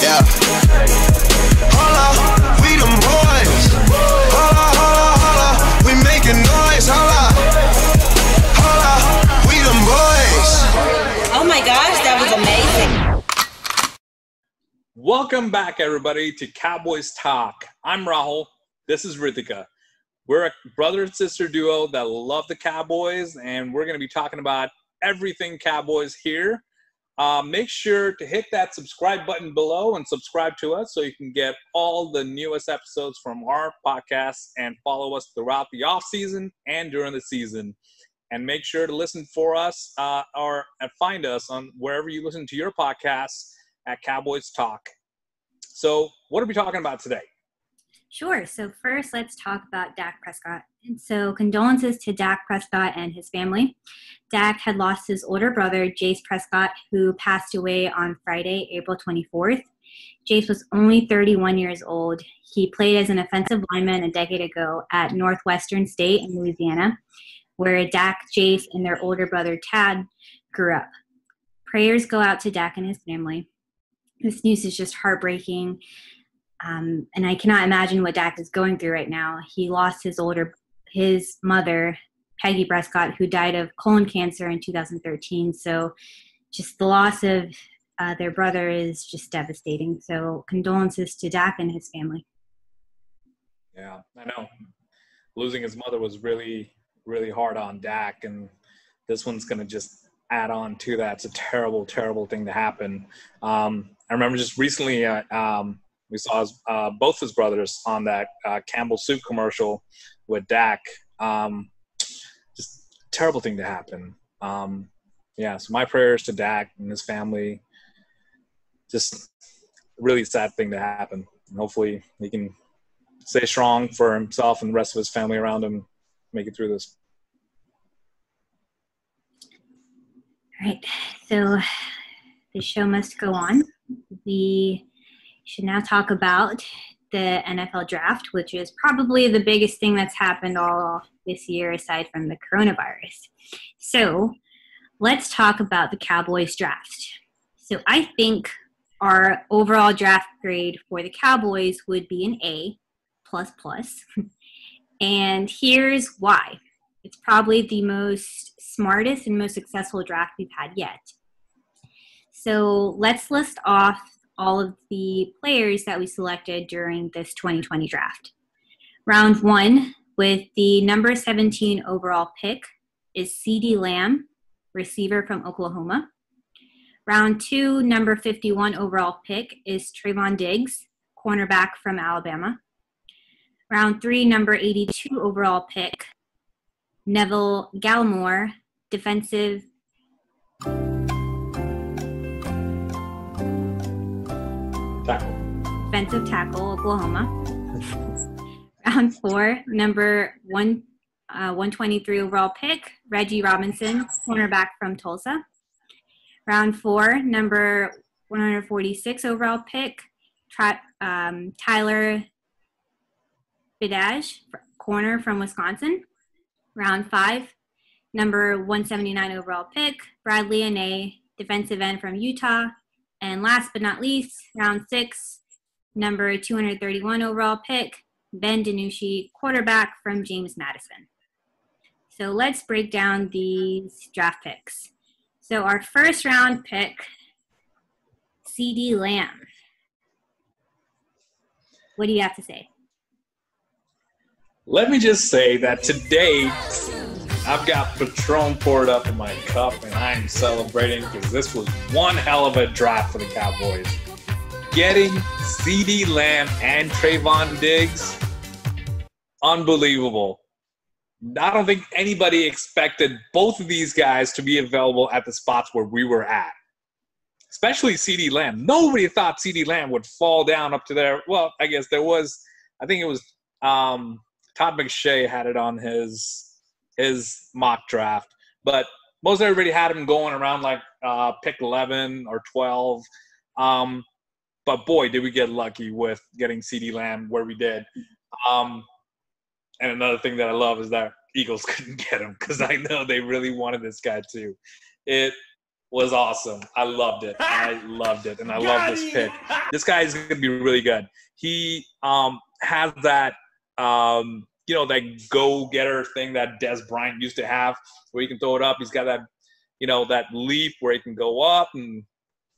Yeah. Holla, we them boys. Holla, holla, holla, we making noise. Holla, holla, we them boys. Oh my gosh, that was amazing. Welcome back, everybody, to Cowboys Talk. I'm Rahul. This is Ritika. We're a brother and sister duo that love the Cowboys, and we're going to be talking about everything Cowboys here. Uh, make sure to hit that subscribe button below and subscribe to us so you can get all the newest episodes from our podcast and follow us throughout the off season and during the season. And make sure to listen for us uh, or find us on wherever you listen to your podcasts at Cowboys Talk. So, what are we talking about today? Sure. So first, let's talk about Dak Prescott. And so, condolences to Dak Prescott and his family. Dak had lost his older brother, Jace Prescott, who passed away on Friday, April 24th. Jace was only 31 years old. He played as an offensive lineman a decade ago at Northwestern State in Louisiana, where Dak, Jace, and their older brother, Tad, grew up. Prayers go out to Dak and his family. This news is just heartbreaking. Um, and I cannot imagine what Dak is going through right now. He lost his older, his mother, Peggy Prescott, who died of colon cancer in 2013. So, just the loss of uh, their brother is just devastating. So, condolences to Dak and his family. Yeah, I know. Losing his mother was really, really hard on Dak, and this one's going to just add on to that. It's a terrible, terrible thing to happen. Um, I remember just recently, uh, um, we saw his, uh, both his brothers on that uh, Campbell Soup commercial with Dak. Um, just terrible thing to happen. Um, yeah, so my prayers to Dak and his family. Just really sad thing to happen. And hopefully he can stay strong for himself and the rest of his family around him, make it through this. All right. So the show must go on. We should now talk about the NFL draft, which is probably the biggest thing that's happened all this year aside from the coronavirus. So let's talk about the Cowboys draft. So I think our overall draft grade for the Cowboys would be an A plus plus. and here's why. It's probably the most smartest and most successful draft we've had yet. So let's list off all of the players that we selected during this 2020 draft. Round one, with the number 17 overall pick, is CeeDee Lamb, receiver from Oklahoma. Round two, number 51 overall pick is Trevon Diggs, cornerback from Alabama. Round three, number 82 overall pick, Neville Gallimore, defensive defensive tackle, Oklahoma. Round four, number one, uh, 123 overall pick, Reggie Robinson, cornerback from Tulsa. Round four, number 146 overall pick, Tri- um, Tyler Biadasz, corner from Wisconsin. Round five, number 179 overall pick, Bradley Anae, defensive end from Utah. And last but not least, round six, number 231 overall pick, Ben DiNucci, quarterback from James Madison. So let's break down these draft picks. So our first round pick, CeeDee Lamb. What do you have to say? Let me just say that today I've got Patron poured up in my cup and I'm celebrating because this was one hell of a draft for the Cowboys. Getting CeeDee Lamb and Trevon Diggs, unbelievable. I don't think anybody expected both of these guys to be available at the spots where we were at. Especially CeeDee Lamb. Nobody thought CeeDee Lamb would fall down up to there. Well, I guess there was, I think it was um, Todd McShay had it on his his mock draft, but most everybody had him going around like uh, pick 11 or 12. Um, but boy, did we get lucky with getting CeeDee Lamb where we did. Um, and another thing that I love is that Eagles couldn't get him because I know they really wanted this guy too. It was awesome. I loved it. I loved it, and I love this pick. This guy is going to be really good. He um, has that um, you know that go-getter thing that Dez Bryant used to have, where he can throw it up. He's got that you know that leap where he can go up and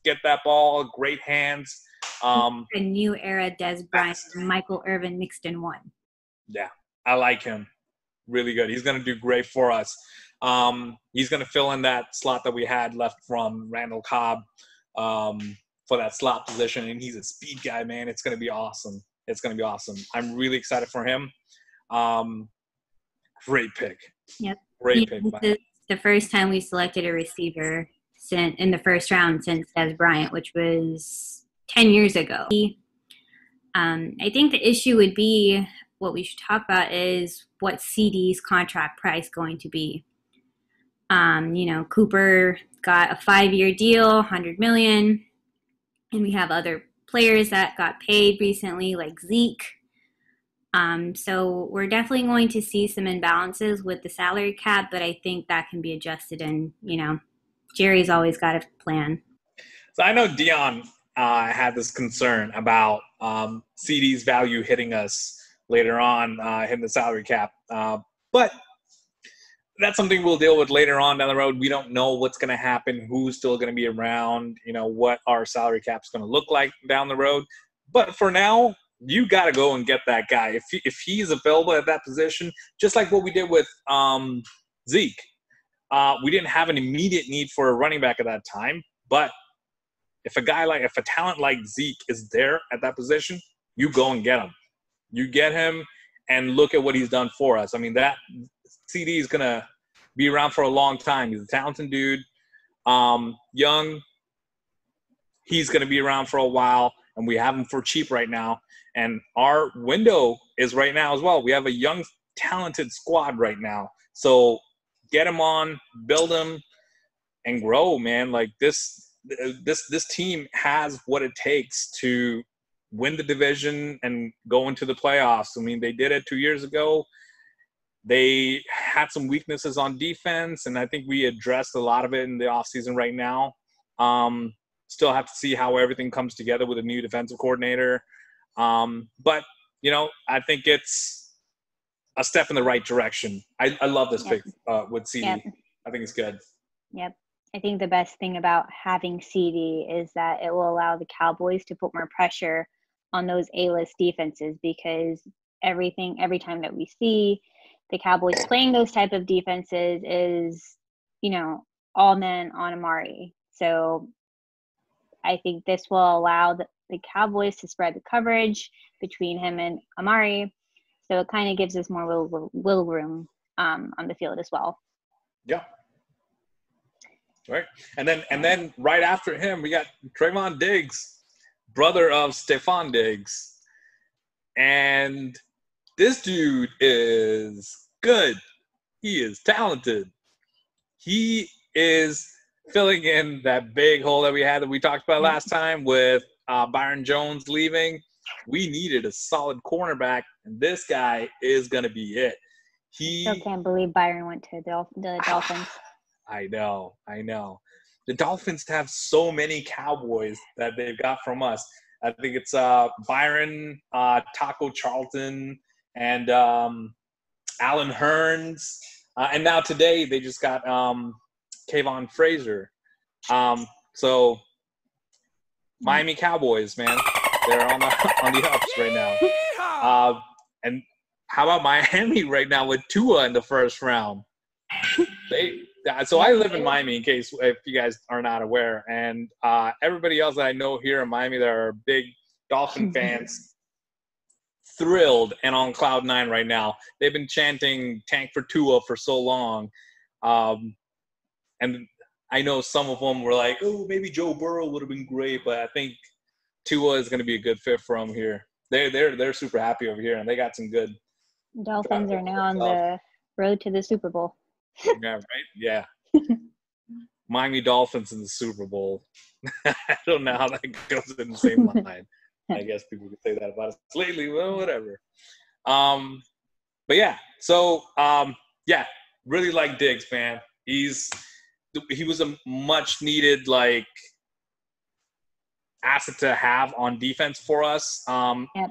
get that ball. Great hands. Um, a new era Dez Bryant Michael Irvin mixed in one. Yeah, I like him. Really good. He's going to do great for us. Um, he's going to fill in that slot that we had left from Randall Cobb um, for that slot position, and he's a speed guy, man. It's going to be awesome. It's going to be awesome. I'm really excited for him. Um, great pick. Yep. Great pick. This the first time we selected a receiver in the first round since Dez Bryant, which was 10 years ago. Um, I think the issue would be what we should talk about is what CeeDee's contract price going to be. Um, you know, Cooper got a five-year deal, 100 million, and we have other players that got paid recently, like Zeke. Um, so we're definitely going to see some imbalances with the salary cap, but I think that can be adjusted. And you know, Jerry's always got a plan. So I know Dion uh, had this concern about um, CeeDee's value hitting us later on, uh, hitting the salary cap. Uh, but that's something we'll deal with later on down the road. We don't know what's going to happen, who's still going to be around, you know, what our salary cap is going to look like down the road. But for now, you got to go and get that guy. If, he, if he's available at that position, just like what we did with um, Zeke, uh, we didn't have an immediate need for a running back at that time. But if a guy like, if a talent like Zeke is there at that position, you go and get him. You get him and look at what he's done for us. I mean, that CeeDee is gonna be around for a long time. He's a talented dude, um, young. He's gonna be around for a while, and we have him for cheap right now. And our window is right now as well. We have a young, talented squad right now. So get him on, build him, and grow, man. Like this, this this team has what it takes to win the division and go into the playoffs. I mean, they did it two years ago. They had some weaknesses on defense, and I think we addressed a lot of it in the offseason right now. Um, still have to see how everything comes together with a new defensive coordinator. Um, but, you know, I think it's a step in the right direction. I, I love this yep. pick uh, with CeeDee. Yep. I think it's good. Yep. I think the best thing about having CeeDee is that it will allow the Cowboys to put more pressure on those A-list defenses because everything every time that we see the Cowboys playing those type of defenses is, you know, all men on Amari. So I think this will allow the, the Cowboys to spread the coverage between him and Amari. So it kind of gives us more will, will room um, on the field as well. Yeah. Right. And then and then right after him, we got Trevon Diggs, brother of Stefon Diggs. And this dude is good. He is talented. He is filling in that big hole that we had that we talked about last time with uh, Byron Jones leaving. We needed a solid cornerback, and this guy is going to be it. He I still can't believe Byron went to the, the Dolphins. I know, I know. The Dolphins have so many Cowboys that they've got from us. I think it's uh, Byron, uh, Taco Charlton, and um, Allen Hurns, uh, and now today they just got um, Kavon Frazier. Um, so Miami Cowboys, man, they're on the on the ups right now. Uh, and how about Miami right now with Tua in the first round? They so I live in Miami, in case if you guys are not aware, and uh, everybody else that I know here in Miami that are big Dolphin fans thrilled and on cloud nine right now. They've been chanting "Tank for Tua" for so long, um, and I know some of them were like, "Oh, maybe Joe Burrow would have been great," but I think Tua is going to be a good fit for them here. They're they're they're super happy over here, and they got some good. Dolphins are now on the road to the Super Bowl. Yeah, right. Yeah. Miami Dolphins in the Super Bowl. I don't know how that goes in the same line. I guess people could say that about us lately. Well, whatever. Um, but yeah, so um, yeah, really like Diggs, man. He's he was a much needed like asset to have on defense for us. Um, Yep.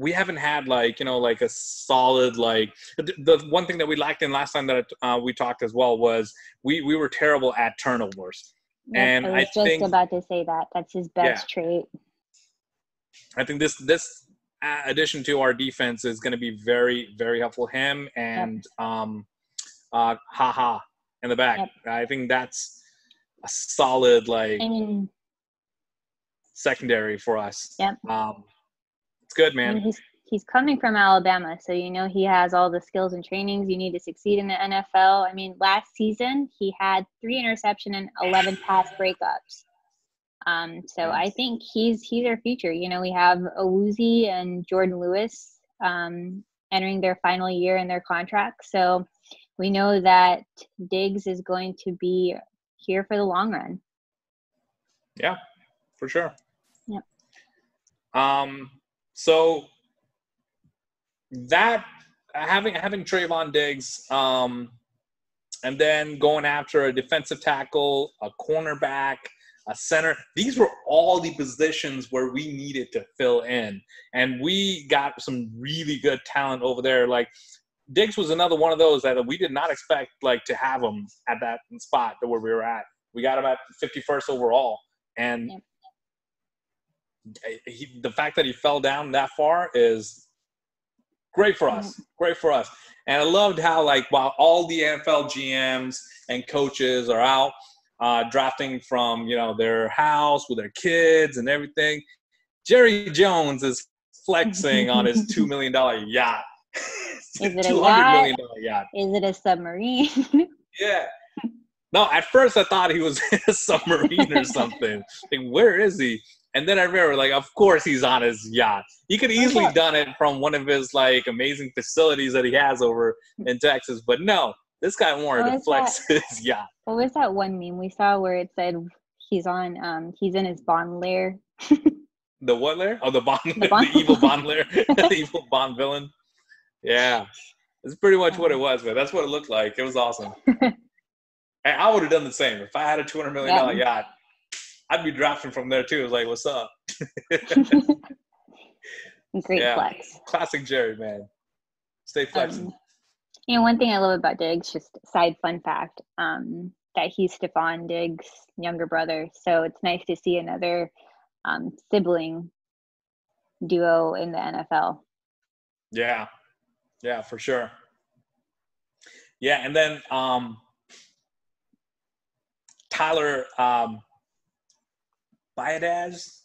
We haven't had like you know like a solid like the, the one thing that we lacked in last time that uh, we talked as well was we we were terrible at turnovers. Yep, And I I was just think- about to say that. That's his best trait. I think this this uh, addition to our defense is going to be very very helpful. Him and um, uh, Ha Ha in the back. Yep. I think that's a solid like I mean, secondary for us. Yep. Um, it's good, I man. mean, he's he's coming from Alabama, so you know he has all the skills and trainings you need to succeed in the NFL. I mean, last season he had three interception and eleven pass breakups. Um, so I think he's he's our future. You know, we have Awuzie and Jourdan Lewis um, entering their final year in their contract, so we know that Diggs is going to be here for the long run. Yeah, for sure. Yep. Um, so that having having Trevon Diggs, um, and then going after a defensive tackle, a cornerback, a center. These were all the positions where we needed to fill in, and we got some really good talent over there. Like Diggs was another one of those that we did not expect like to have him at that spot where we were at. We got him at 51st overall, and. He, the fact that he fell down that far is great for us. Great for us. And I loved how like while all the NFL GMs and coaches are out uh, drafting from you know their house with their kids and everything, Jerry Jones is flexing on his two million dollar yacht. Is it a yacht? yacht. Is it a submarine? Yeah. No, at first I thought he was in a submarine or something. Like, where is he? And then I remember, like, of course he's on his yacht. He could easily Yeah. done it from one of his like amazing facilities that he has over in Texas, but no, this guy wanted to flex his yacht. What was that one meme we saw where it said he's on um he's in his bond lair? The what lair? Oh, the Bond, the, Bond- evil Bond lair, the evil Bond villain. Yeah, it's pretty much what it was, man. That's what it looked like. It was awesome. I would have done the same if I had a two hundred million dollar Yeah. yacht. I'd be drafting from there too. It was like, what's up? Great Yeah. flex. Classic Jerry, man. Stay flexing. Um, you know, one thing I love about Diggs, just side fun fact, um, that he's Stefon Diggs' younger brother. So it's nice to see another um, sibling duo in the NFL. yeah, yeah, for sure. Yeah, and then um, Tyler um, Biadasz.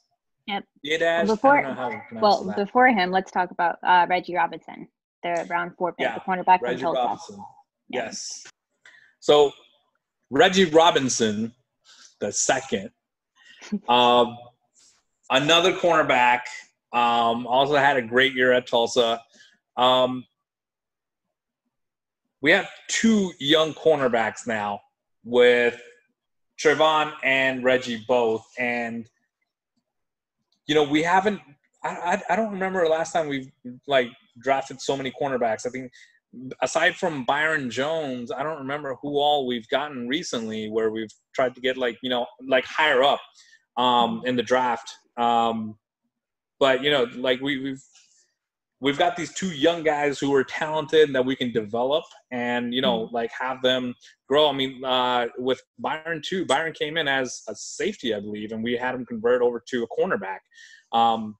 Yep. Biadasz. Before- I don't know how to Well, that. before him, let's talk about uh, Reggie Robinson, the round four pick, Yeah, the cornerback from Reggie Tulsa. Robinson. Yeah. Yes. So Reggie Robinson, the second, um, another cornerback, um, also had a great year at Tulsa. Um, we have two young cornerbacks now with Trevon and Reggie both, and you know we haven't. I, I, I don't remember the last time we've like drafted so many cornerbacks. I think aside from Byron Jones, I don't remember who all we've gotten recently where we've tried to get like you know like higher up um, in the draft. Um, but you know, like we, we've we've got these two young guys who are talented that we can develop and you know like have them grow. I mean, uh, with Byron too, Byron came in as a safety, I believe, and we had him convert over to a cornerback. Um,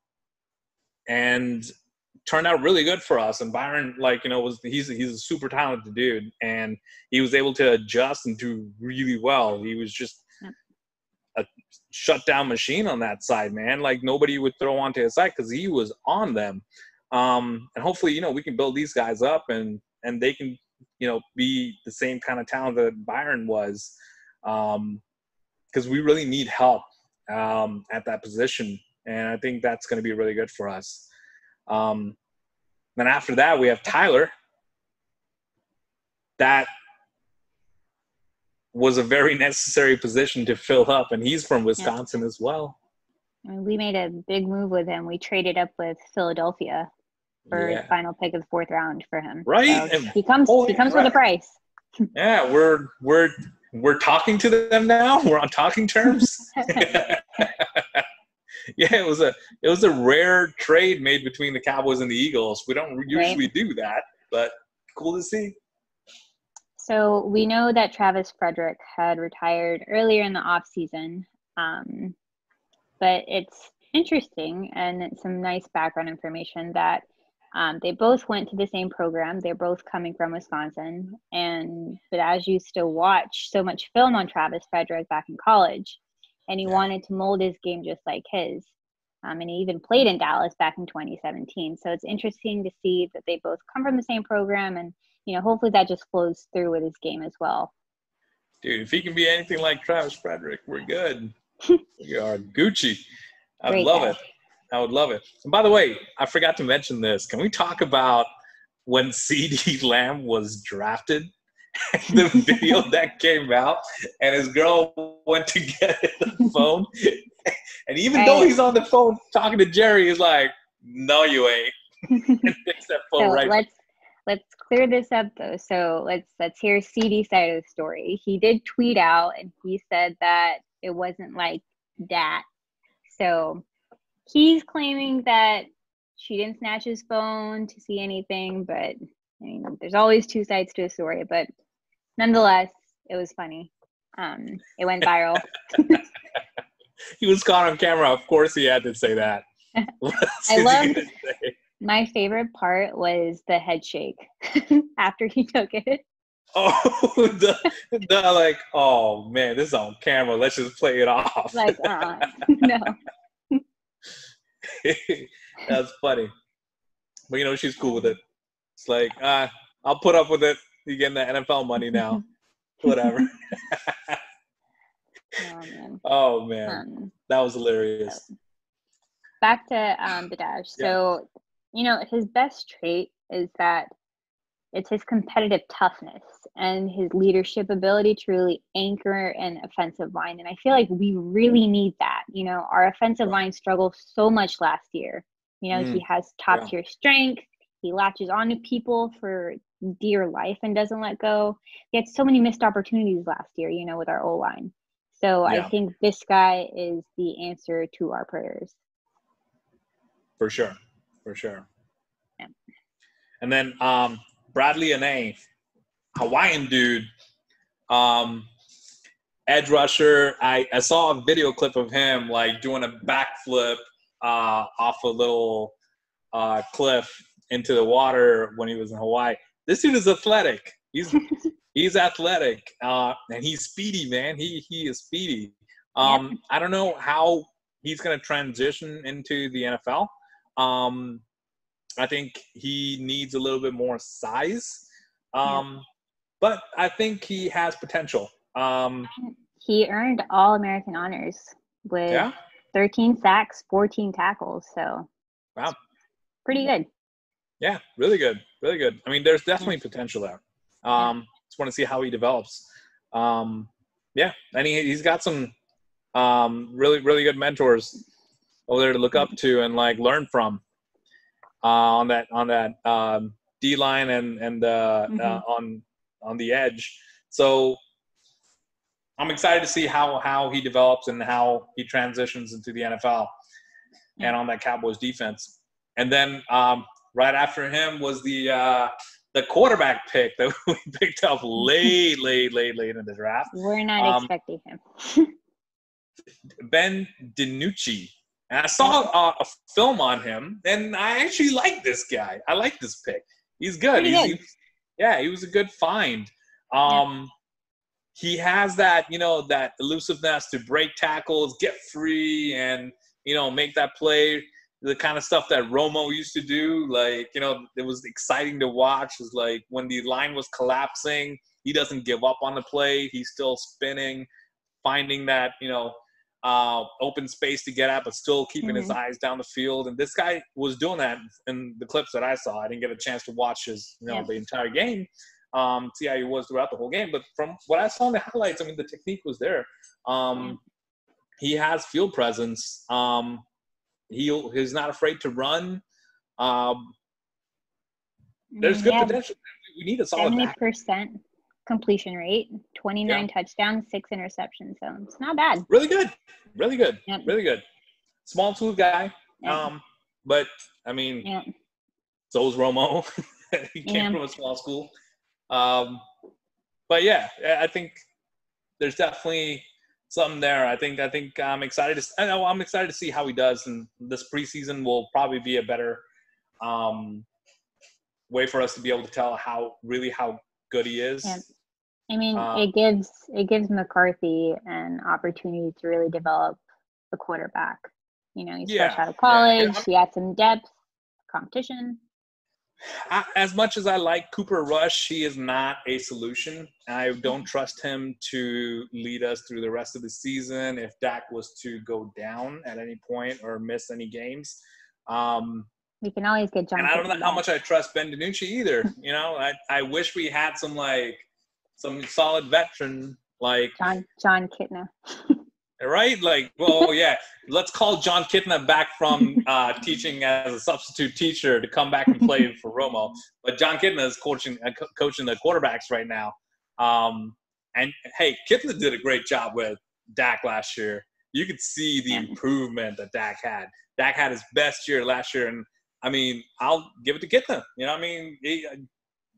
and turned out really good for us. And Byron, like you know, was he's he's a super talented dude, and he was able to adjust and do really well. He was just a shutdown machine on that side, man. Like nobody would throw onto his side because he was on them. Um, and hopefully, you know, we can build these guys up and and they can, you know, be the same kind of talent that Byron was. Um, because we really need help um, at that position, and I think that's going to be really good for us. Um, then after that, we have Tyler. That was a very necessary position to fill up, and he's from Wisconsin as well. We made a big move with him. We traded up with Philadelphia for Yeah. the final pick of the fourth round for him. Right? So he comes. oh, he comes with a price. Yeah, we're we're we're talking to them now. We're on talking terms. yeah, it was a it was a rare trade made between the Cowboys and the Eagles. We don't usually Right. do that, but cool to see. So we know that Travis Frederick had retired earlier in the off season, um, but it's interesting and it's some nice background information that um, they both went to the same program. They're both coming from Wisconsin, and but as you still watch so much film on Travis Frederick back in college, and he Yeah. wanted to mold his game just like his. Um, and he even played in Dallas back in 2017. So it's interesting to see that they both come from the same program and you know, hopefully that just flows through with his game as well. Dude, if he can be anything like Travis Frederick, we're good. We are Gucci. I'd love guy. it. I would love it. And by the way, I forgot to mention this. Can we talk about when CeeDee Lamb was drafted? the video that came out, and his girl went to get the phone. And even though he's on the phone talking to Jerry, he's like, No, you ain't. and that phone so right let's let's clear this up though. So let's let's hear CeeDee side of the story. He did tweet out and he said that it wasn't like that. So he's claiming that she didn't snatch his phone to see anything, but I mean there's always two sides to a story, but nonetheless, it was funny. Um it went viral. he was caught on camera. Of course, he had to say that. I love- My favorite part was the head shake after he took it. Oh, the, the like, oh man, this is on camera. Let's just play it off. Like, uh, no. That's funny. But you know, she's cool with it. It's like, uh, I'll put up with it. You getting the NFL money now. Whatever. Oh, man. oh man, Um, that was hilarious. back to um, Biadasz. So, you know, his best trait is that it's his competitive toughness and his leadership ability to really anchor an offensive line. And I feel like we really need that. You know, our offensive line struggled so much last year. You know, he has top yeah. tier strength. He latches onto people for dear life and doesn't let go. He had so many missed opportunities last year, you know, with our O line. So Yeah. I think this guy is the answer to our prayers. For sure. For sure. Yeah. And then um, Bradley Anae, Hawaiian dude, um, edge rusher. I, I saw a video clip of him like doing a backflip uh, off a little uh, cliff into the water when he was in Hawaii. This dude is athletic. He's he's athletic uh, and he's speedy, man. He he is speedy. Um, I don't know how he's going to transition into the NFL. Um, I think he needs a little bit more size, um, but I think he has potential. Um, He earned All American honors with yeah, 13 sacks, 14 tackles. So, Wow. pretty good. yeah, really good, really good. I mean, there's definitely potential there. Um, just want to see how he develops. Um, yeah, and he, he's got some um, really really good mentors over there to look up to and like learn from on that on that um, D line and and uh, uh, Mhm. on on the edge. So I'm excited to see how how he develops and how he transitions into the NFL and on that Cowboys defense. And then um, right after him was the uh, the quarterback pick that we picked up late, late, late, late in the draft. We're not Um, expecting him. Ben DiNucci. And I saw uh, a film on him, and I actually like this guy. I like this pick. He's good. He's, he- yeah, he was a good find. Um, He has that, you know, that elusiveness to break tackles, get free, and you know, make that play. The kind of stuff that Romo used to do, like you know, it was exciting to watch. Is like when the line was collapsing, he doesn't give up on the play. He's still spinning, finding that you know uh, open space to get at, but still keeping his Mhm. eyes down the field. And this guy was doing that in the clips that I saw. I didn't get a chance to watch his, you know, Yeah. the entire game, um, see how he was throughout the whole game. But from what I saw in the highlights, I mean, the technique was there. Um, he has field presence. Um, he he's not afraid to run. Um, there's good Yeah, potential. We need a solid Seventy percent. Completion rate, 29 touchdowns, six interceptions. So it's not bad. Really good. Really good. Yep. Really good. Small tool guy. Yep. Um, but I mean, Yeah. so is Romo. he came Yeah. from a small school. Um, but yeah, I- think there's definitely something there. I think I think I'm excited to. I know I'm excited to see how he does, and this preseason will probably be a better um, way for us to be able to tell how really how good he is. Yeah. I mean, Uh, it gives it gives McCarthy an opportunity to really develop a quarterback. You know, he's Yeah, fresh out of college. I'm- He had some depth, competition. I, as much as I like Cooper Rush, he is not a solution. I don't trust him to lead us through the rest of the season if Dak was to go down at any point or miss any games. Um, We can always get Jon. and I don't know how much I trust Ben DiNucci either. You know, I, I wish we had some like some solid veteran like Jon Jon Kitna. right? Like well yeah. Let's call jon kitna back from uh, teaching as a substitute teacher to come back and play for romo. But jon kitna is coaching uh, co- coaching the quarterbacks right now. Um, and hey kitna did a great job with dak last year. You could see the improvement that dak had. Dak had his best year last year and i mean i'll give it to kitna. You know what i mean? He,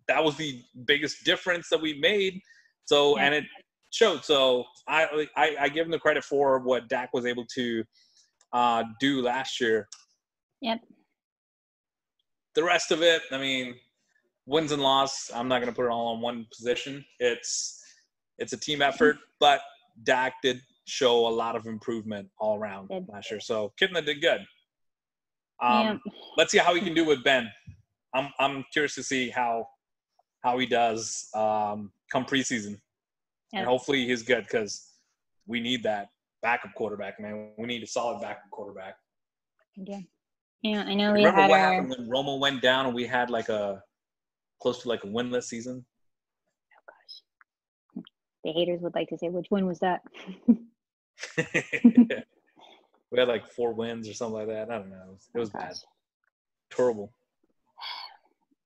that was the biggest difference that we made so Yeah. and it showed. So I, I I give him the credit for what Dak was able to uh, do last year. Yep. The rest of it, I mean, wins and loss. I'm not going to put it all on one position. It's it's a team effort, but Dak did show a lot of improvement all around Did. last year. So Kitna did good. Um, Yeah. Let's see how he can do with Ben. I'm I'm curious to see how how he does um, come preseason Yeah. and hopefully he's good because we need that backup quarterback, man. We need a solid backup quarterback. Yeah. Yeah, I know we Remember had what our happened when Romo went down and we had like a close to like a winless season? Oh gosh. the haters would like to say which one was that? we had like four wins or something like that. I don't know. It was, it was bad. Terrible.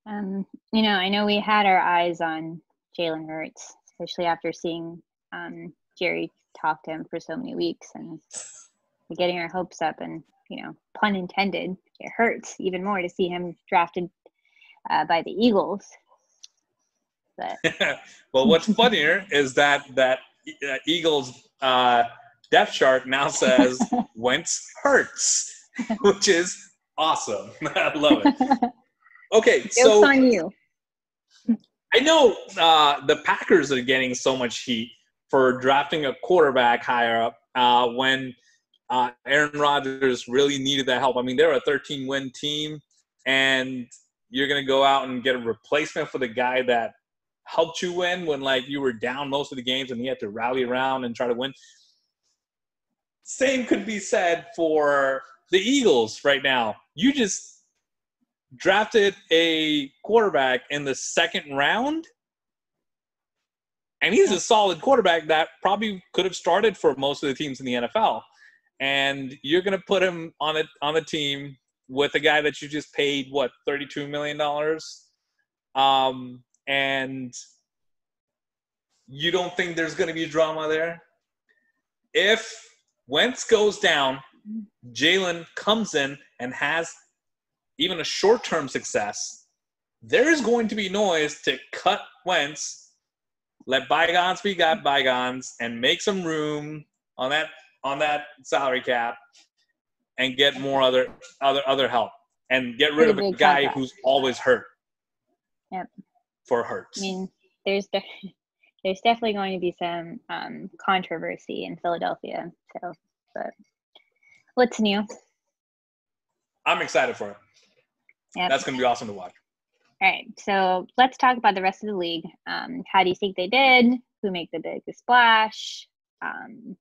Um, you know, I know we had our eyes on Jalen Hurts, especially after seeing um, Jerry talk to him for so many weeks and getting our hopes up. And, you know, pun intended, it hurts even more to see him drafted uh, by the Eagles. But well, what's funnier is that that uh, Eagles uh, depth chart now says Wentz hurts, which is awesome. I love it. Okay, so on you. I know uh, the Packers are getting so much heat for drafting a quarterback higher up uh, when uh, Aaron Rodgers really needed that help. I mean, they're a 13 win team, and you're going to go out and get a replacement for the guy that helped you win when like you were down most of the games and he had to rally around and try to win. Same could be said for the Eagles right now. You just drafted a quarterback in the second round, and he's a solid quarterback that probably could have started for most of the teams in the NFL. And you're going to put him on a on a team with a guy that you just paid what thirty two million dollars, um, and you don't think there's going to be drama there. If Wentz goes down, Jalen comes in and has even a short term success, there is going to be noise to cut Wentz, let bygones be got bygones, and make some room on that on that salary cap and get more other other other help and get rid Pretty of a guy contract. who's always hurt. Yep. For Hurts. I mean, there's de- there's definitely going to be some um, controversy in Philadelphia. So, but what's new? I'm excited for it. Yep. That's gonna be awesome to watch. All right, so let's talk about the rest of the league. Um, how do you think they did? Who made the biggest splash? Um,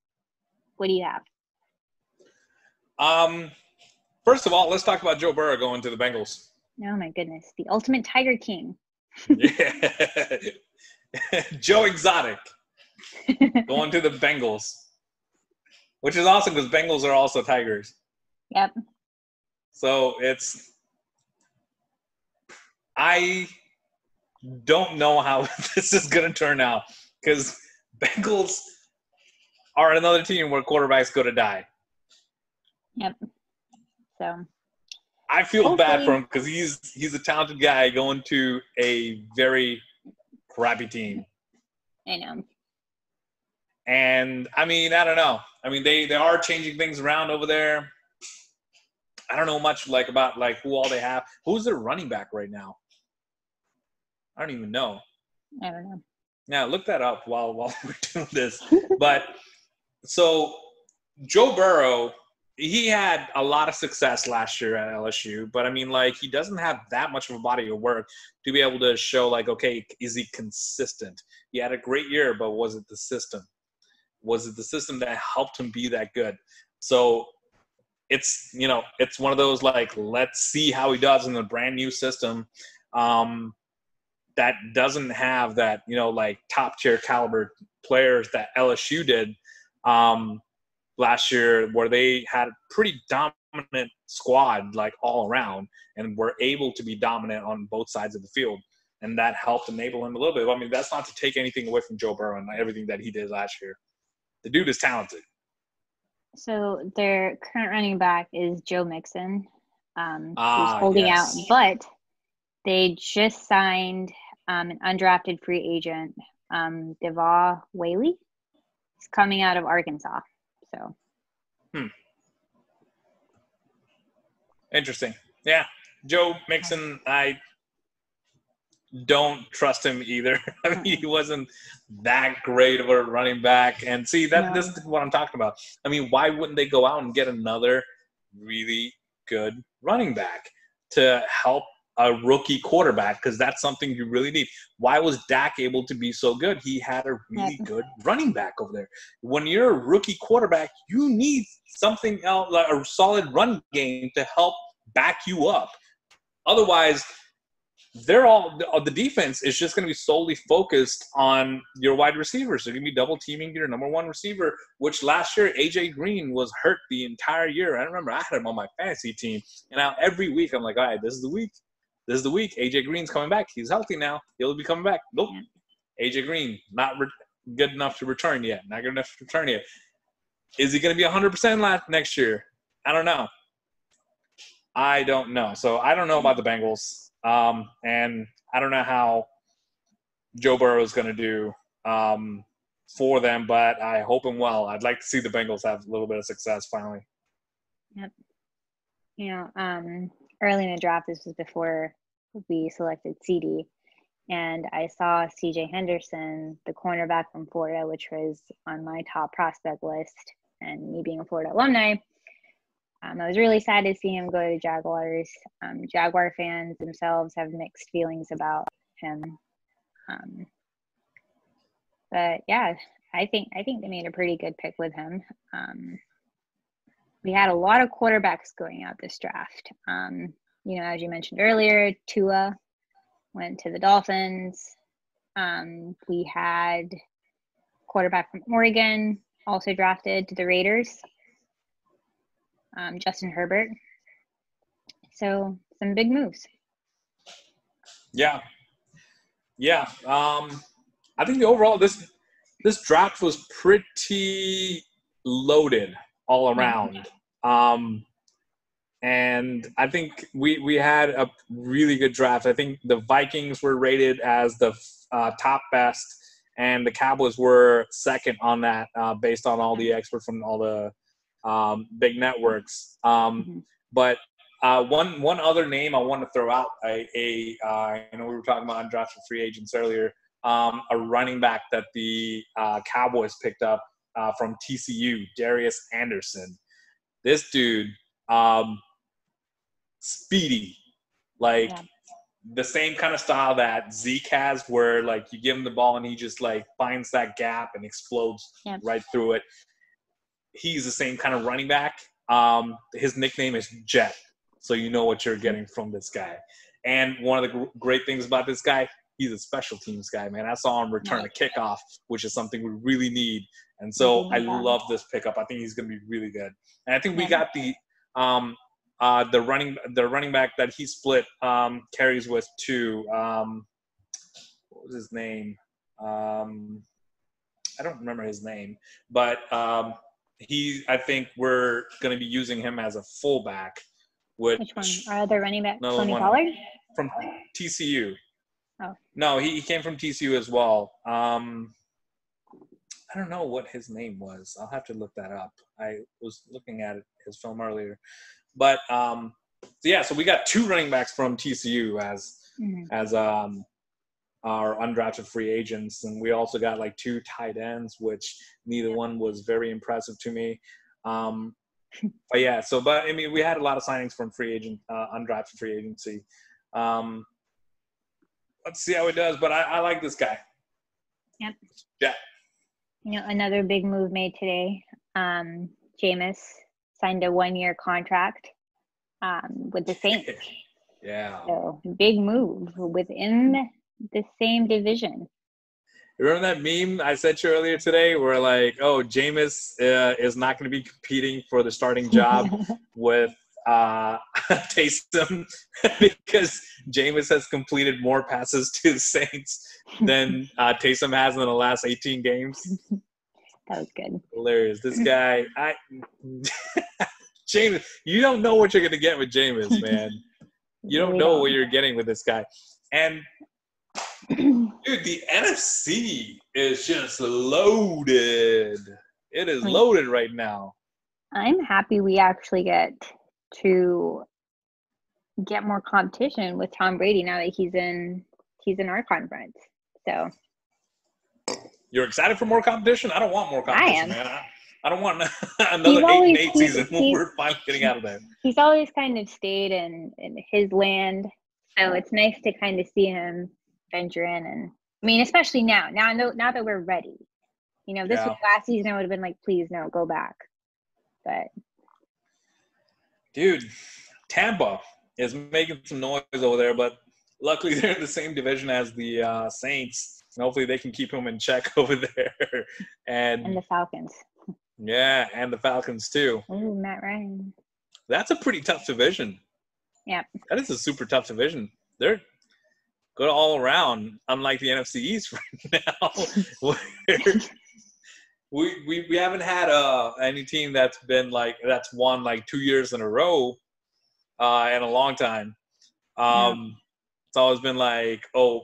what do you have? Um, first of all, let's talk about Joe Burrow going to the Bengals. Oh my goodness, the ultimate Tiger King. Yeah. Joe Exotic going to the Bengals, which is awesome because Bengals are also Tigers. Yep. So it's I don't know how this is going to turn out because Bengals are another team where quarterbacks go to die. Yep. So I feel bad for him because he's he's a talented guy going to a very crappy team. I know. And I mean, I don't know. I mean, they they are changing things around over there. I don't know much like about like who all they have. Who's their running back right now? I don't even know. I don't know. Now look that up while while we're doing this. But so Joe Burrow, he had a lot of success last year at LSU, but I mean, like he doesn't have that much of a body of work to be able to show like, okay, is he consistent? He had a great year, but was it the system? Was it the system that helped him be that good? So it's you know it's one of those like let's see how he does in the brand new system um, that doesn't have that you know like top tier caliber players that LSU did um, last year, where they had a pretty dominant squad like all around, and were able to be dominant on both sides of the field, and that helped enable him a little bit. I mean, that's not to take anything away from Joe Burrow and everything that he did last year. The dude is talented. So their current running back is Joe Mixon, um, Ah, who's holding yes. out. But they just signed um, an undrafted free agent, um, Devwah Whaley. He's coming out of Arkansas. So Hmm. Interesting. Yeah. Joe Mixon, I don't trust him either. I mean, he wasn't that great of a running back. And see, that No. this is what I'm talking about. I mean, why wouldn't they go out and get another really good running back to help a rookie quarterback? Because that's something you really need. Why was Dak able to be so good? He had a really good running back over there. When you're a rookie quarterback, you need something else, like a solid run game to help back you up. Otherwise, they're all the- uh, the defense is just going to be solely focused on your wide receivers. They're going to be double teaming your number one receiver, which last year AJ Green was hurt the entire year. I remember I had him on my fantasy team, and now every week I'm like, all right, this is the week. This is the week. AJ Green's coming back. He's healthy now. He'll be coming back. Nope. AJ Green not re- good enough to return yet. Not good enough to return yet. Is he going to be 100% last next year? I don't know. I don't know. So I don't know about the Bengals. Um, and I don't know how Joe Burrow is going to do um, for them, but I hope him well. I'd like to see the Bengals have a little bit of success finally. Yep. you know, um, early in the draft, this was before we selected CeeDee, and I saw CJ Henderson, the cornerback from Florida, which was on my top prospect list. And me being a Florida alumni, um, I was really sad to see him go to Jaguars. Um, Jaguar fans themselves have mixed feelings about him. Um, but yeah, I think I think they made a pretty good pick with him. Um, we had a lot of quarterbacks going out this draft. Um, you know, as you mentioned earlier, Tua went to the Dolphins. Um, we had quarterback from Oregon also drafted to the Raiders, um, Justin Herbert. So some big moves. Yeah, yeah. Um, I think the overall this this draft was pretty loaded all around. Um, and I think we we had a really good draft. I think the Vikings were rated as the uh, top best, and the Cowboys were second on that, uh, based on all the experts from all the um, big networks. Um, Mhm. But uh, one one other name I want to throw out a, a uh, you know we were talking about undrafted free agents earlier. Um, a running back that the uh, Cowboys picked up uh, from TCU, Darius Anderson. This dude, um, speedy, like Yeah. the same kind of style that Zeke has, where like you give him the ball and he just like finds that gap and explodes Yep. right through it. He's the same kind of running back. Um, his nickname is Jet, so you know what you're getting from this guy. And one of the gr- great things about this guy, he's a special teams guy, man. I saw him return a kickoff, which is something we really need. And so Mhm. I love this pickup. I think he's going to be really good. And I think we Yeah. got the um, uh, the running the running back that he split um, carries with too. Um, what was his name? Um, I don't remember his name, but um, he. I think we're going to be using him as a fullback. Which, Which one? Are the running back Tony Pollard? from TCU. Oh. No, he, he came from TCU as well. Um, I don't know what his name was. I'll have to look that up. I was looking at his film earlier, but um, so yeah. So we got two running backs from TCU as Mhm. as um, our undrafted free agents, and we also got like two tight ends, which neither one was very impressive to me. Um, but yeah, so but I mean, we had a lot of signings from free agent, uh, undrafted free agency. Um, let's see how it does, but I, I like this guy. Yep. Yeah. You know, another big move made today. Um, Jameis signed a one-year contract um, with the Saints. Yeah. So big move within the same division. Remember that meme I sent you earlier today, where like, oh, Jameis uh, is not going to be competing for the starting job with uh, Taysom because Jameis has completed more passes to the Saints than uh, Taysom has in the last 18 games. That was good. Hilarious. This guy, I Jameis, you don't know what you're going to get with Jameis, man. You don't know what you're getting with this guy. And dude, the NFC is just loaded. It is loaded right now. I'm happy we actually get to get more competition with Tom Brady now that he's in he's in our conference. So You're excited for more competition? I don't want more competition, am. man. I, I don't want another eight always- and eight season when we're finally getting out of there. he's always kind of stayed in, in his land. So it's nice to kind of see him venture in and I mean, especially now. Now know now that we're ready. You know, this Yeah. was last season I would have been like, please no, go back. But Dude, Tampa is making some noise over there, but luckily they're in the same division as the uh, Saints. And hopefully they can keep him in check over there. And, and the Falcons. Yeah, and the Falcons too. Ooh, Matt Ryan. That's a pretty tough division. Yep. That is a super tough division. They're good all around, unlike the NFC East right now. we, we we haven't had uh any team that's been like that's won like two years in a row uh in a long time. Um it's always been like, oh,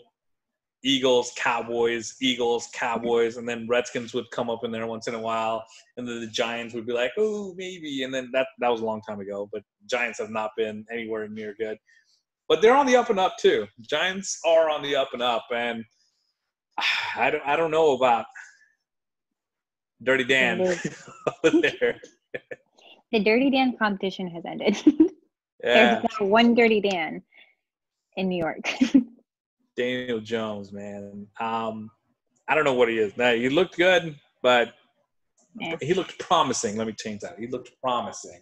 Eagles, Cowboys, Eagles, Cowboys, and then Redskins would come up in there once in a while, and then the Giants would be like, oh, maybe, and then that that was a long time ago. But Giants have not been anywhere near good, but they're on the up and up too. Giants are on the up and up, and I don't I don't know about Dirty Dan there. The Dirty Dan competition has ended. Yeah, There's now one Dirty Dan in New York. Daniel Jones, man. Um, I don't know what he is. Now he looked good, but Eh. he looked promising. Let me change that. He looked promising,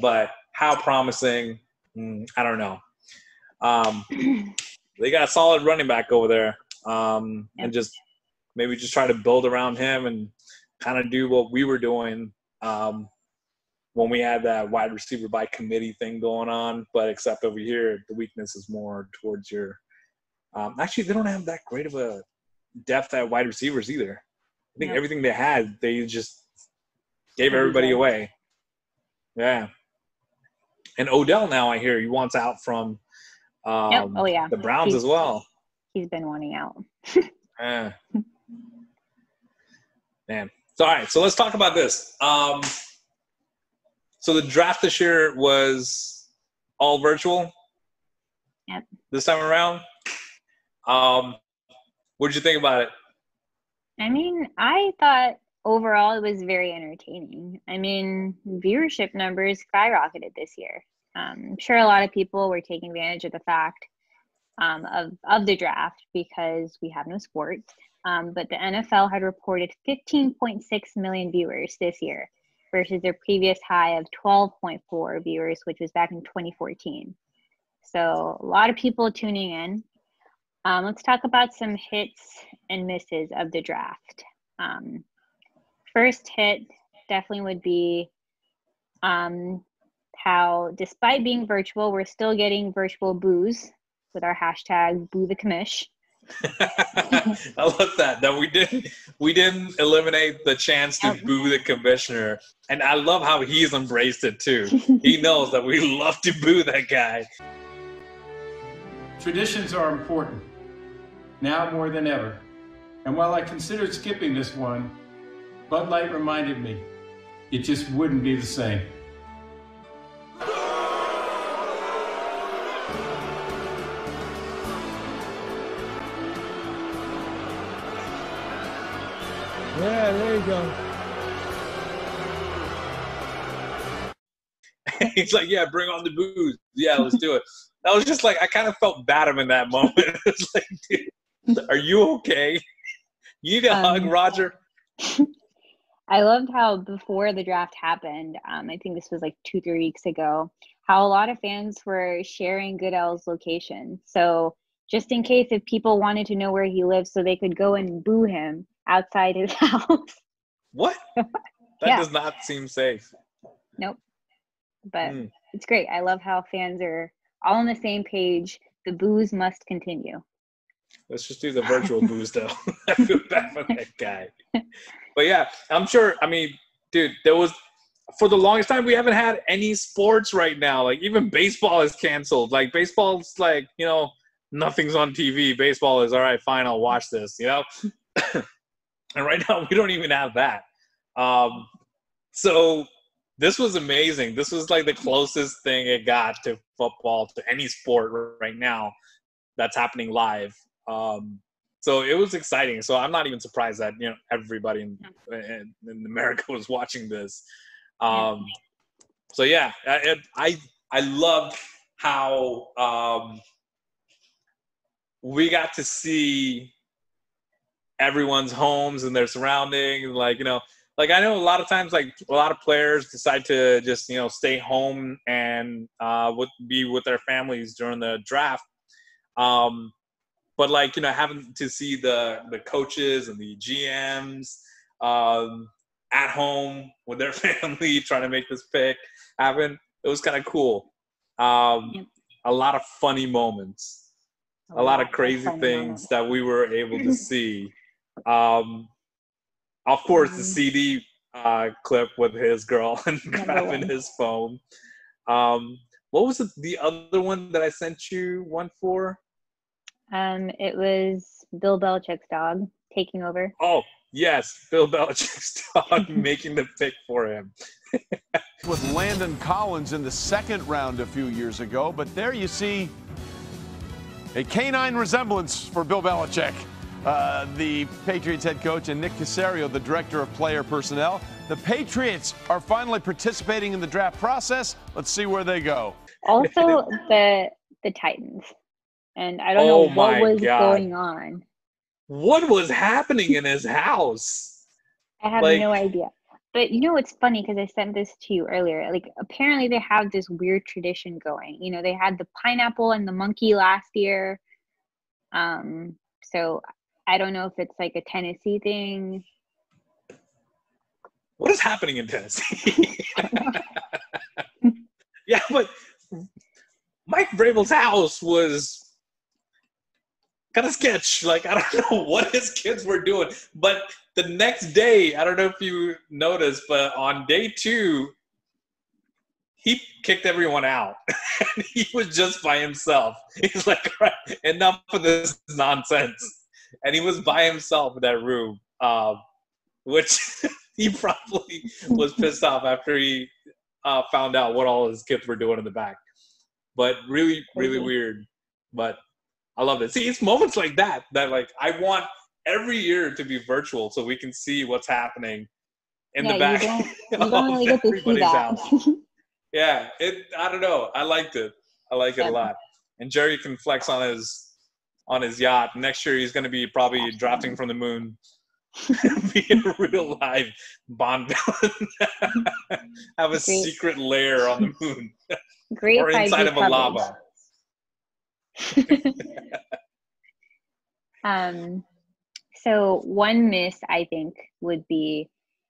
but how promising? Mm, I don't know. Um, they got a solid running back over there, um, and just maybe just try to build around him and kind of do what we were doing um, when we had that wide receiver by committee thing going on. But except over here, the weakness is more towards your. Um, actually, they don't have that great of a depth at wide receivers either. I think No. everything they had, they just gave everybody away. Yeah. And Odell now, I hear he wants out from um, Yep. Oh, yeah. the Browns He's- as well. He's been wanting out. Eh. Man. So, all right. So let's talk about this. Um, so the draft this year was all virtual. Yep. This time around. Um, what did you think about it? I mean, I thought overall it was very entertaining. I mean, viewership numbers skyrocketed this year. Um, I'm sure a lot of people were taking advantage of the fact um, of of the draft because we have no sports. Um, but the NFL had reported 15.6 million viewers this year versus their previous high of 12.4 viewers, which was back in 2014. So a lot of people tuning in. Um, let's talk about some hits and misses of the draft. Um, first hit definitely would be um, how, despite being virtual, we're still getting virtual boos with our hashtag Boo the Commish. I love that that we didn't we didn't eliminate the chance to boo the commissioner, and I love how he's embraced it too. he knows that we love to boo that guy. Traditions are important, now more than ever. And while I considered skipping this one, Bud Light reminded me it just wouldn't be the same. Yeah, there you go. he's like, "Yeah, bring on the booze. Yeah, let's do it." I was just like, I kind of felt bad him in that moment. it's like, dude, are you okay? You need a hug, Um, Roger. I loved how before the draft happened, um, I think this was like two, three weeks ago, how a lot of fans were sharing Goodell's location. So just in case if people wanted to know where he lives so they could go and boo him outside his house. What? That Yeah. does not seem safe. nope. But Mm. it's great. I love how fans are all on the same page. The boos must continue. Let's just do the virtual booze though. I feel bad for that guy. But yeah, I'm sure. I mean, dude, there was for the longest time we haven't had any sports right now. Like even baseball is canceled. Like baseball's like you know nothing's on TV. Baseball is all right. Fine, I'll watch this. You know. and right now we don't even have that. Um, so this was amazing. This was like the closest thing it got to football to any sport right now that's happening live. Um, so it was exciting. So I'm not even surprised that you know everybody in, in, in America was watching this. Um, so yeah, I I, I loved how um, we got to see everyone's homes and their surroundings. Like you know, like I know a lot of times, like a lot of players decide to just you know stay home and uh, would be with their families during the draft. Um, but like you know, having to see the the coaches and the GMs um, at home with their family trying to make this pick happen, it was kind of cool. Um, Yep. A lot of funny moments a lot of crazy things moments. that we were able to see. Um, of course, the Mhm. CeeDee uh, clip with his girl and grabbing one. his phone. Um, what was the other one that I sent you one for? Um, it was Bill Belichick's dog taking over. Oh, yes, Bill Belichick's dog making the pick for him. with Landon Collins in the second round a few years ago. But there you see a canine resemblance for Bill Belichick, uh, the Patriots head coach, and Nick Caserio, the director of player personnel. The Patriots are finally participating in the draft process. Let's see where they go. Also, the the Titans, and I don't Oh know what was God. going on. What was happening in his house? I have Like- no idea. But you know what's funny because I sent this to you earlier. Like apparently they have this weird tradition going. You know, they had the pineapple and the monkey last year. Um, so I don't know if it's like a Tennessee thing. What is happening in Tennessee? yeah, but Mike Vrabel's house was kind of sketch. Like I don't know what his kids were doing, but the next day, I don't know if you noticed, but on day two, he kicked everyone out. and he was just by himself. He's like, "All right, enough of this nonsense. And he was by himself in that room, um, which he probably was pissed off after he uh, found out what all his kids were doing in the back. But really, really weird. But I love it. See, it's moments like that that like I want every year to be virtual so we can see what's happening in yeah, the back. you don't you don't really get to see everybody's that. house. Yeah, it. I don't know. I liked it. I like it Yeah. a lot. And Jerry can flex on his on his yacht. Next year, he's going to be probably drafting from the moon, being a real live Bond villain. Have a Great. secret lair on the moon Great or inside of a lava. Um, so one miss I think would be,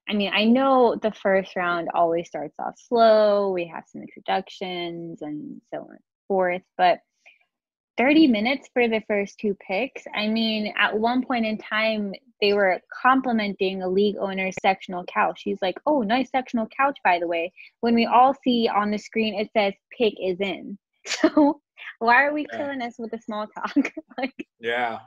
I mean, I know the first round always starts off slow. We have some introductions and so on and forth, but 30 minutes for the first two picks. I mean, at one point in time, they were complimenting a league owner's sectional couch. She's like, oh, nice sectional couch, by the way. When we all see on the screen, it says pick is in. So why are we Yeah. killing us with the small talk? like, Yeah.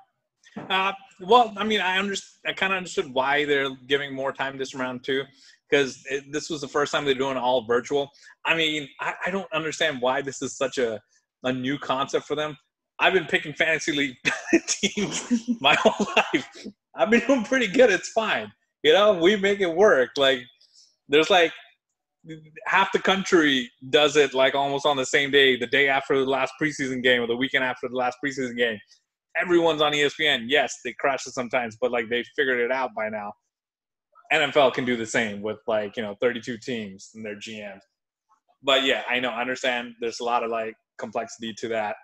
Uh, well, I mean, I understand. I kind of understood why they're giving more time this round too, because this was the first time they're doing all virtual. I mean, I, I don't understand why this is such a a new concept for them. I've been picking fantasy league teams my whole life. I've been doing pretty good. It's fine. You know, we make it work. Like, there's like half the country does it like almost on the same day, the day after the last preseason game or the weekend after the last preseason game. Everyone's on ESPN. Yes, they crash it sometimes, but like they figured it out by now. NFL can do the same with like, you know, 32 teams and their GMs. But yeah, I know, I understand there's a lot of like complexity to that.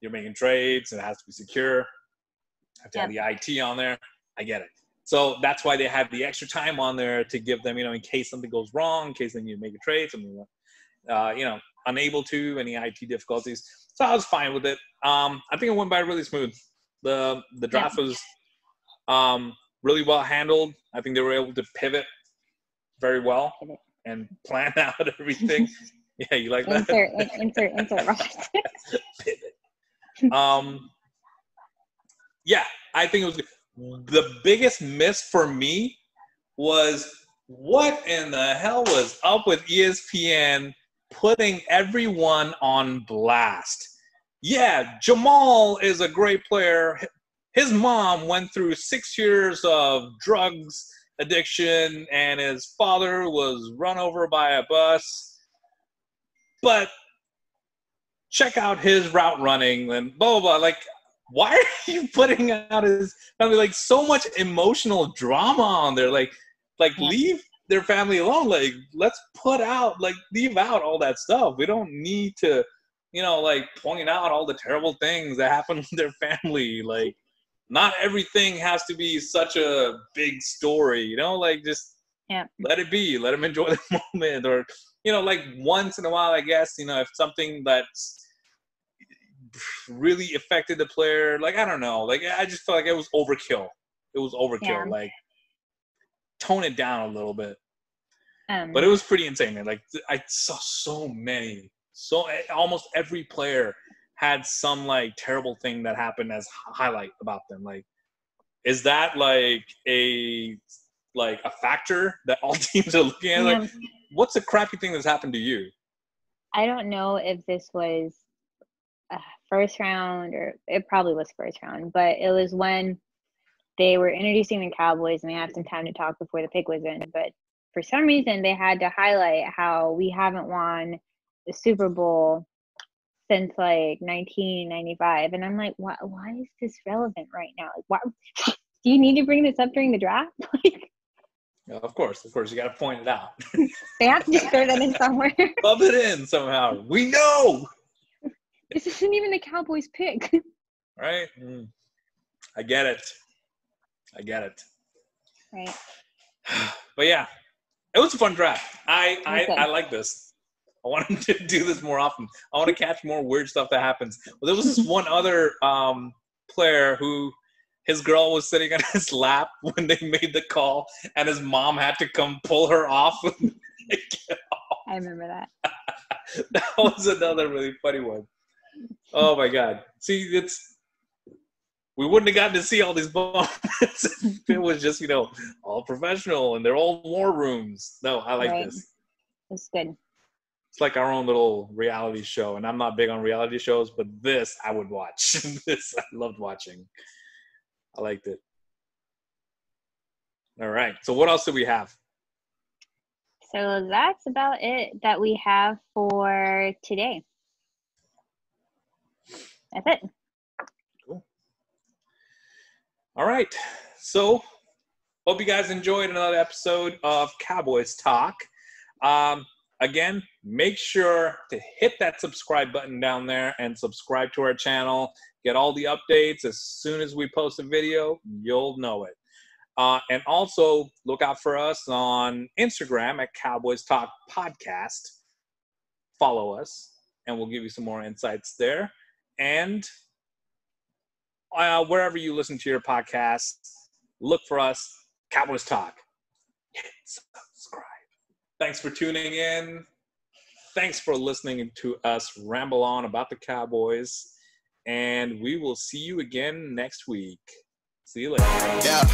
You're making trades, and it has to be secure. I Have to have the IT on there. I get it. So that's why they have the extra time on there to give them, you know, in case something goes wrong, in case they need to make a trade, something, uh, you know, unable to, any IT difficulties. So I was fine with it. Um, I think it went by really smooth. The the draft was um, really well handled. I think they were able to pivot very well and plan out everything. yeah, you like that? insert, in- insert, insert. Pivot. Um, yeah, I think it was good. The biggest miss for me was what in the hell was up with ESPN putting everyone on blast? Yeah, Jamal is a great player. His mom went through six years of drugs addiction, and his father was run over by a bus. But check out his route running and blah blah blah. Like, why are you putting out his family like so much emotional drama on there? Like, like Yeah. leave their family alone. Like, let's put out like leave out all that stuff. We don't need to, you know, like point out all the terrible things that happen with their family. Like, not everything has to be such a big story. You know, like just Yeah. let it be. Let them enjoy the moment, or you know, like once in a while, I guess, you know, if something that's really affected the player, like I don't know, like I just felt like it was overkill. It was overkill. Yeah. Like tone it down a little bit. Um, But it was pretty insane, man. Like I saw so many, so almost every player had some like terrible thing that happened as highlight about them. Like, is that like a like a factor that all teams are looking at? Like, what's a crappy thing that's happened to you? I don't know if this was uh, first round or it probably was first round, but it was when they were introducing the Cowboys and they had some time to talk before the pick was in. But for some reason, they had to highlight how we haven't won the Super Bowl since like 1995. And I'm like, why, why is this relevant right now? Like, why do you need to bring this up during the draft? like, of course, of course, you got to point it out, they have to just throw that in somewhere. Bump it in somehow. We know, this isn't even the Cowboys pick. right? Mm. I get it. I get it. right. but yeah, it was a fun draft. I I, I like this. I want him to do this more often. I want to catch more weird stuff that happens. Well, there was this one other um, player who his girl was sitting on his lap when they made the call, and his mom had to come pull her off. I remember that. that was another really funny one. Oh my god! See, it's we wouldn't have gotten to see all these bombs. if it was just you know all professional and they're all war rooms. No, I like Right. this. It's good. It's like our own little reality show, and I'm not big on reality shows, but this I would watch. this I loved watching. I liked it. All right. So what else do we have? So that's about it that we have for today. That's it. All right. So, hope you guys enjoyed another episode of Cowboys Talk. Um, again, make sure to hit that subscribe button down there and subscribe to our channel. Get all the updates as soon as we post a video, you'll know it. Uh, and also look out for us on Instagram at Cowboys Talk Podcast. Follow us, and we'll give you some more insights there. And uh, wherever you listen to your podcast. Look for us, Cowboys Talk. Hit subscribe. Thanks for tuning in. Thanks for listening to us ramble on about the Cowboys. And we will see you again next week. See you later. Yeah.